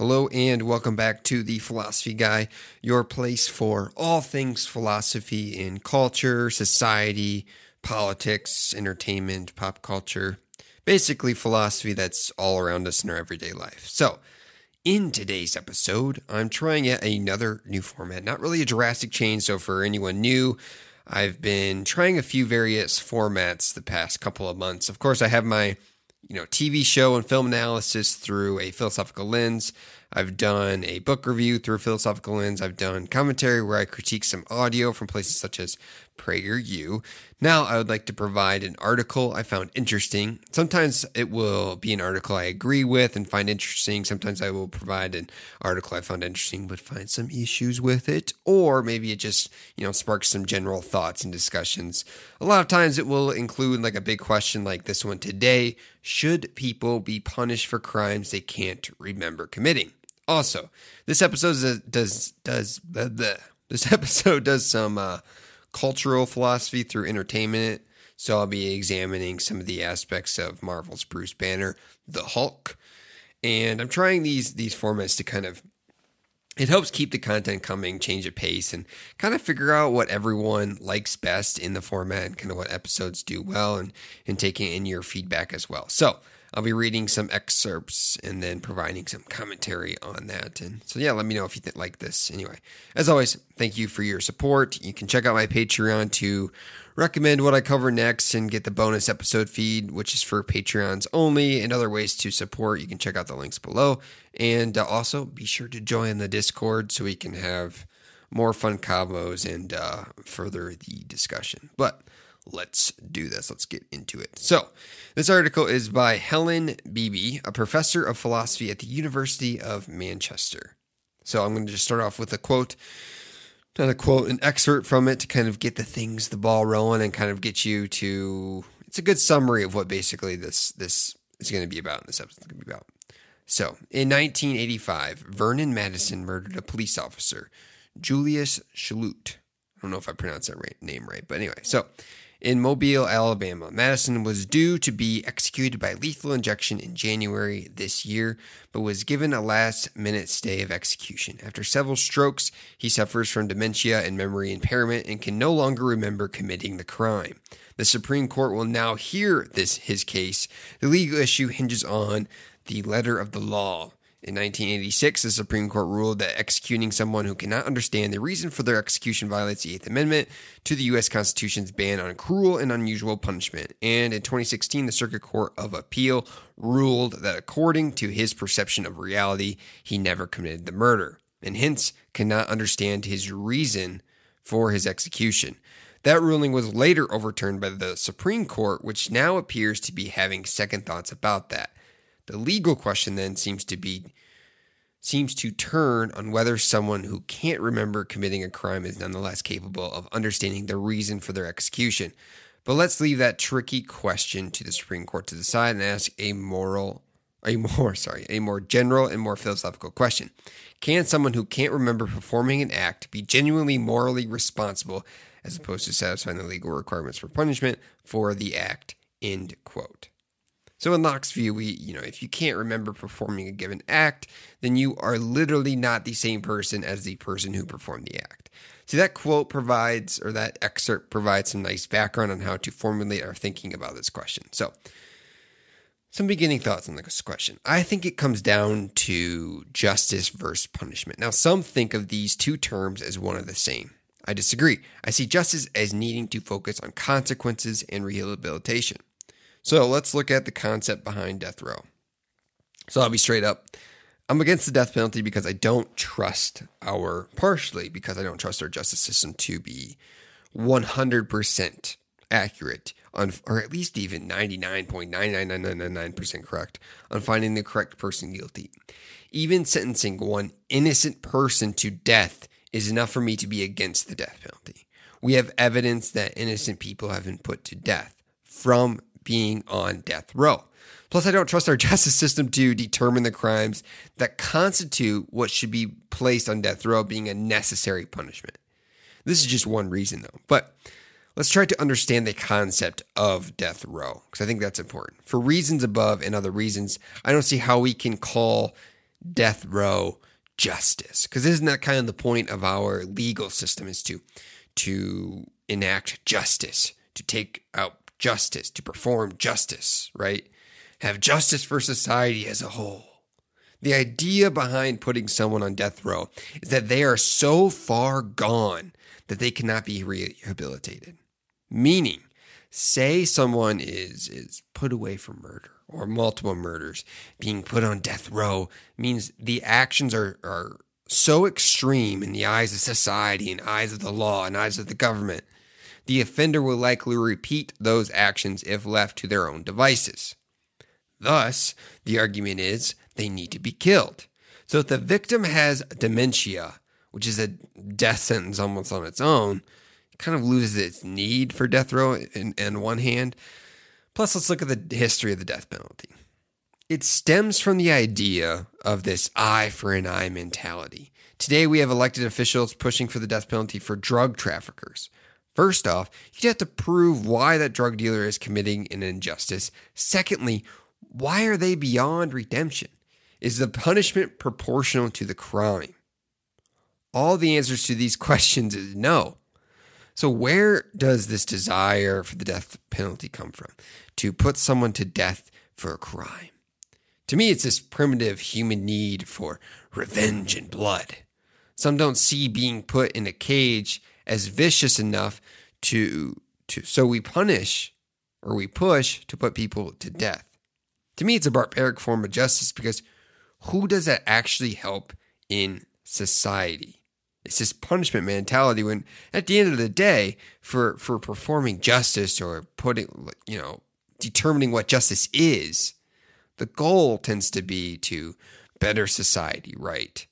Hello and welcome back to the Philosophy Guy, your place for all things philosophy in culture, society, politics, entertainment, pop culture, basically philosophy that's all around us in our everyday life. So, in today's episode, I'm trying yet another new format. Not really a drastic change, so for anyone new, I've been trying a few various formats the past couple of months. Of course, I have my you know, TV show and film analysis through a philosophical lens. I've done a book review through a philosophical lens. I've done commentary where I critique some audio from places such as PragerU. Now, I would like to provide an article I found interesting. Sometimes it will be an article I agree with and find interesting. Sometimes I will provide an article I found interesting but find some issues with it. Or maybe it just, you know, sparks some general thoughts and discussions. A lot of times it will include like a big question like this one today Should people be punished for crimes they can't remember committing? Also, this episode does does does this episode does some uh, cultural philosophy through entertainment. So I'll be examining some of the aspects of Marvel's Bruce Banner, the Hulk, and I'm trying these these formats to kind of it helps keep the content coming, change the pace, and kind of figure out what everyone likes best in the format and kind of what episodes do well and, and taking in your feedback as well. So I'll be reading some excerpts and then providing some commentary on that. And so, yeah, let me know if you th- like this. Anyway, as always, thank you for your support. You can check out my Patreon to recommend what I cover next and get the bonus episode feed, which is for Patreons only, and other ways to support. You can check out the links below. And uh, also be sure to join the Discord so we can have more fun combos and uh, further the discussion. But let's do this. Let's get into it. So, this article is by Helen Beebe, a professor of philosophy at the University of Manchester. So, I'm going to just start off with a quote, not a quote, an excerpt from it to kind of get the things, the ball rolling, and kind of get you to. It's a good summary of what basically this this is going to be about. This episode is going to be about. So, in 1985, Vernon Madison murdered a police officer, Julius Shalute. I don't know if I pronounced that right, name right, but anyway. So, in Mobile, Alabama. Madison was due to be executed by lethal injection in January this year, but was given a last minute stay of execution. After several strokes, he suffers from dementia and memory impairment and can no longer remember committing the crime. The Supreme Court will now hear this his case. The legal issue hinges on the letter of the law. In 1986, the Supreme Court ruled that executing someone who cannot understand the reason for their execution violates the Eighth Amendment to the U.S. Constitution's ban on cruel and unusual punishment. And in 2016, the Circuit Court of Appeal ruled that according to his perception of reality, he never committed the murder, and hence cannot understand his reason for his execution. That ruling was later overturned by the Supreme Court, which now appears to be having second thoughts about that. The legal question then seems to be seems to turn on whether someone who can't remember committing a crime is nonetheless capable of understanding the reason for their execution. But let's leave that tricky question to the Supreme Court to decide and ask a moral a more sorry, a more general and more philosophical question. Can someone who can't remember performing an act be genuinely morally responsible as opposed to satisfying the legal requirements for punishment for the act? End quote. So in Locke's view, we, you know, if you can't remember performing a given act, then you are literally not the same person as the person who performed the act. See, that quote provides, or that excerpt provides some nice background on how to formulate our thinking about this question. So, some beginning thoughts on this question. I think it comes down to justice versus punishment. Now, some think of these two terms as one and the same. I disagree. I see justice as needing to focus on consequences and rehabilitation. So let's look at the concept behind death row. So I'll be straight up. I'm against the death penalty because I don't trust our, partially because I don't trust our justice system to be 100% accurate on, or at least even 99.99999% correct on finding the correct person guilty. Even sentencing one innocent person to death is enough for me to be against the death penalty. We have evidence that innocent people have been put to death from being on death row. Plus, I don't trust our justice system to determine the crimes that constitute what should be placed on death row being a necessary punishment. This is just one reason, though. But let's try to understand the concept of death row, because I think that's important. For reasons above and other reasons, I don't see how we can call death row justice. Because isn't that kind of the point of our legal system is to to enact justice, to take out justice, to perform justice, right? Have justice for society as a whole. The idea behind putting someone on death row is that they are so far gone that they cannot be rehabilitated. Meaning, say someone is is put away for murder or multiple murders, being put on death row means the actions are, are so extreme in the eyes of society and eyes of the law and eyes of the government. The offender will likely repeat those actions if left to their own devices. Thus, the argument is they need to be killed. So if the victim has dementia, which is a death sentence almost on its own, it kind of loses its need for death row in, in one hand. Plus, let's look at the history of the death penalty. It stems from the idea of this eye for an eye mentality. Today, we have elected officials pushing for the death penalty for drug traffickers. First off, you'd have to prove why that drug dealer is committing an injustice. Secondly, why are they beyond redemption? Is the punishment proportional to the crime? All the answers to these questions is no. So, where does this desire for the death penalty come from? To put someone to death for a crime? To me, it's this primitive human need for revenge and blood. Some don't see being put in a cage as vicious enough to, to so we punish or we push to put people to death. To me, it's a barbaric form of justice because who does that actually help in society? It's this punishment mentality when at the end of the day, for for performing justice or putting you know, determining what justice is, the goal tends to be to better society, right?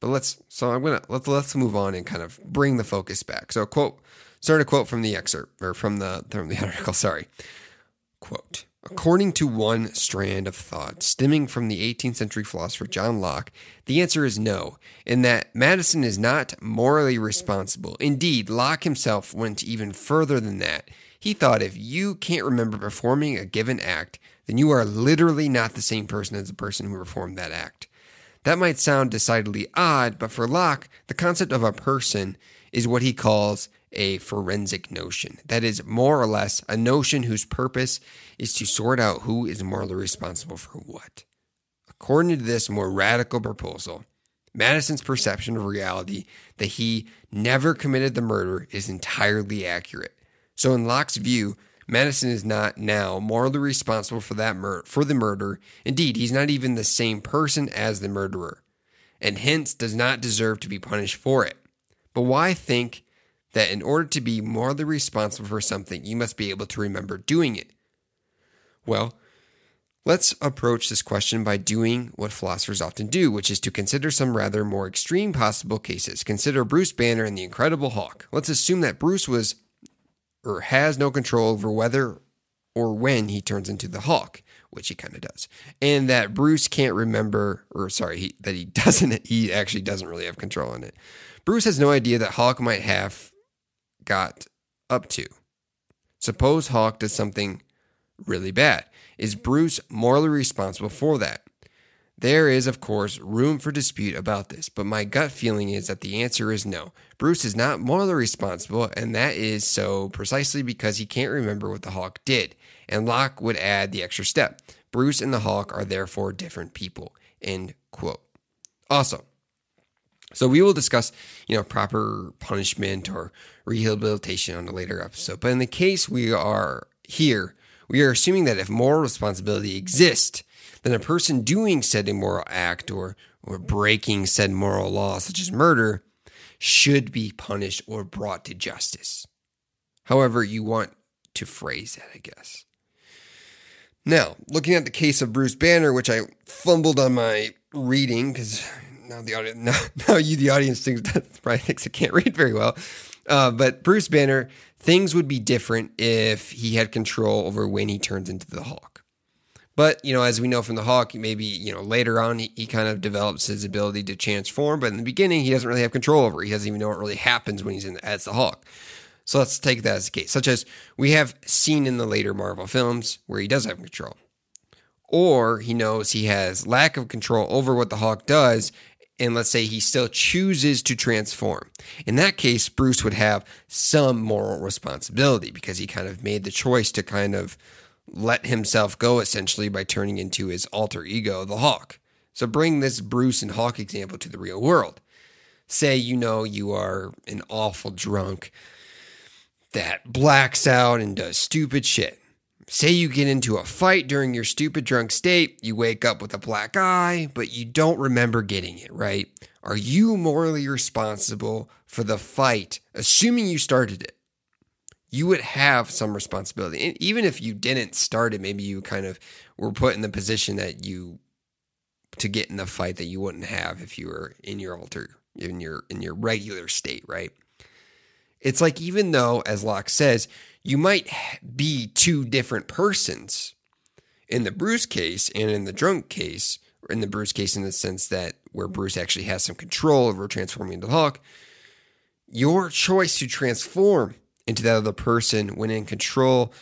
But let's so I'm gonna let's let's move on and kind of bring the focus back. So quote start a quote from the excerpt or from the from the article, sorry. Quote According to one strand of thought stemming from the 18th century philosopher John Locke, the answer is no, in that Madison is not morally responsible. Indeed, Locke himself went even further than that. He thought if you can't remember performing a given act, then you are literally not the same person as the person who performed that act. That might sound decidedly odd, but for Locke, the concept of a person is what he calls a forensic notion. That is, more or less, a notion whose purpose is to sort out who is morally responsible for what. According to this more radical proposal, Madison's perception of reality that he never committed the murder is entirely accurate. So, in Locke's view, Madison is not now morally responsible for that mur- for the murder. Indeed, he's not even the same person as the murderer, and hence does not deserve to be punished for it. But why think that in order to be morally responsible for something, you must be able to remember doing it? Well, let's approach this question by doing what philosophers often do, which is to consider some rather more extreme possible cases. Consider Bruce Banner and the Incredible Hulk. Let's assume that Bruce was or has no control over whether or when he turns into the Hulk, which he kind of does, and that Bruce can't remember, or sorry, he, that he doesn't, he actually doesn't really have control on it. Bruce has no idea that Hulk might have got up to. Suppose Hulk does something really bad. Is Bruce morally responsible for that? There is, of course, room for dispute about this, but my gut feeling is that the answer is no. Bruce is not morally responsible, and that is so precisely because he can't remember what the Hulk did. And Locke would add the extra step Bruce and the Hulk are therefore different people. End quote. Also, so we will discuss, you know, proper punishment or rehabilitation on a later episode. But in the case we are here, we are assuming that if moral responsibility exists, then a person doing said immoral act or or breaking said moral law, such as murder, should be punished or brought to justice. However, you want to phrase that, I guess. Now, looking at the case of Bruce Banner, which I fumbled on my reading because now the audience, now, now you, the audience, thinks probably thinks I can't read very well. Uh, but Bruce Banner, things would be different if he had control over when he turns into the Hulk. But you know, as we know from the Hulk, maybe you know later on he, he kind of develops his ability to transform. But in the beginning, he doesn't really have control over. It. He doesn't even know what really happens when he's in the, as the Hulk. So let's take that as the case, such as we have seen in the later Marvel films where he does have control. or he knows he has lack of control over what the Hulk does, and let's say he still chooses to transform. In that case, Bruce would have some moral responsibility because he kind of made the choice to kind of let himself go essentially by turning into his alter ego, the Hulk. So bring this Bruce and Hulk example to the real world. Say you know you are an awful drunk that blacks out and does stupid shit. Say you get into a fight during your stupid drunk state, you wake up with a black eye, but you don't remember getting it, right? Are you morally responsible for the fight, assuming you started it? You would have some responsibility. And even if you didn't start it, maybe you kind of were put in the position that you to get in the fight that you wouldn't have if you were in your alter in your in your regular state, right? It's like even though as Locke says, you might be two different persons in the Bruce case and in the drunk case, or in the Bruce case in the sense that where Bruce actually has some control over transforming into the Hulk, your choice to transform into that other person when in control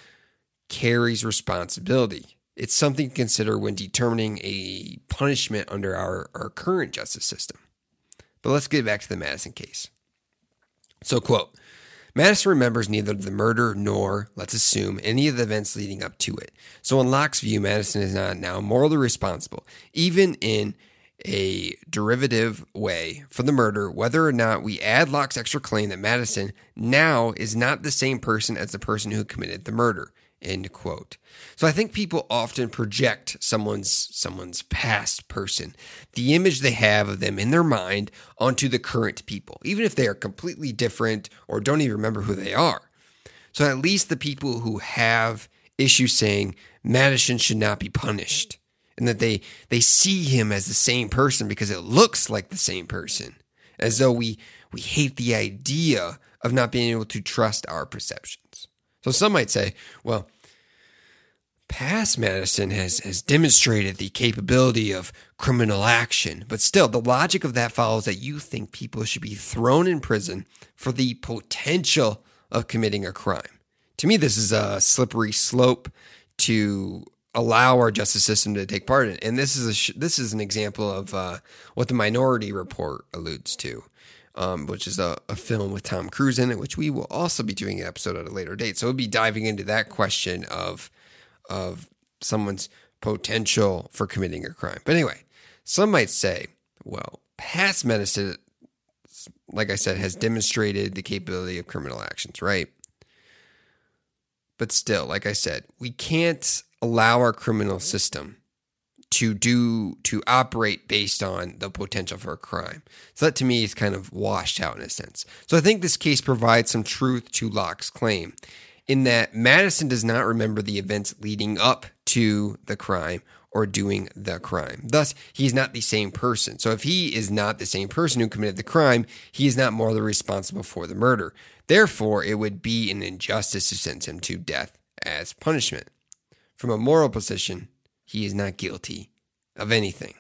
carries responsibility. It's something to consider when determining a punishment under our, our current justice system. But let's get back to the Madison case. So, quote, Madison remembers neither the murder nor, let's assume, any of the events leading up to it. So, in Locke's view, Madison is not now morally responsible, even in a derivative way for the murder, whether or not we add Locke's extra claim that Madison now is not the same person as the person who committed the murder. End quote. So I think people often project someone's someone's past person, the image they have of them in their mind onto the current people, even if they are completely different or don't even remember who they are. So at least the people who have issues saying Madison should not be punished and that they they see him as the same person because it looks like the same person as though we we hate the idea of not being able to trust our perceptions. So some might say well past Madison has has demonstrated the capability of criminal action but still the logic of that follows that you think people should be thrown in prison for the potential of committing a crime. To me this is a slippery slope to allow our justice system to take part in. And this is a sh- this is an example of uh, what the Minority Report alludes to, um, which is a, a, film with Tom Cruise in it, which we will also be doing an episode at a later date. So we'll be diving into that question of of someone's potential for committing a crime. But anyway, some might say, well, past Madison, like I said, has demonstrated the capability of criminal actions, right? But still, like I said, we can't allow our criminal system to do to operate based on the potential for a crime. So that to me is kind of washed out in a sense. So I think this case provides some truth to Locke's claim in that Madison does not remember the events leading up to the crime or doing the crime. Thus, he is not the same person. So if he is not the same person who committed the crime, he is not morally responsible for the murder. Therefore, it would be an injustice to sentence him to death as punishment. From a moral position, he is not guilty of anything.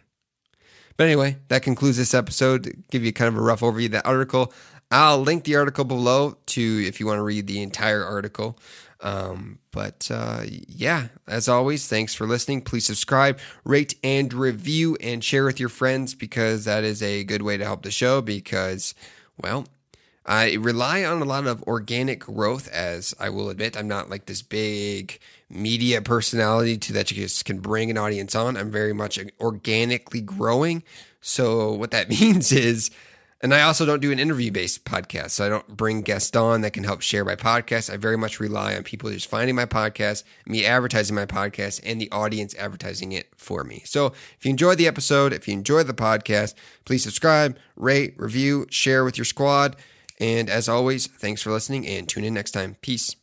But anyway, that concludes this episode. Give you kind of a rough overview of that article. I'll link the article below to if you want to read the entire article. Um, but uh, yeah, as always, thanks for listening. Please subscribe, rate, and review, and share with your friends because that is a good way to help the show. Because, well, I rely on a lot of organic growth, as I will admit. I'm not like this big media personality to that you just can bring an audience on. I'm very much organically growing. So what that means is, and I also don't do an interview based podcast. So I don't bring guests on that can help share my podcast. I very much rely on people just finding my podcast, me advertising my podcast, and the audience advertising it for me. So if you enjoyed the episode, if you enjoyed the podcast, please subscribe, rate, review, share with your squad. And as always, thanks for listening and tune in next time. Peace.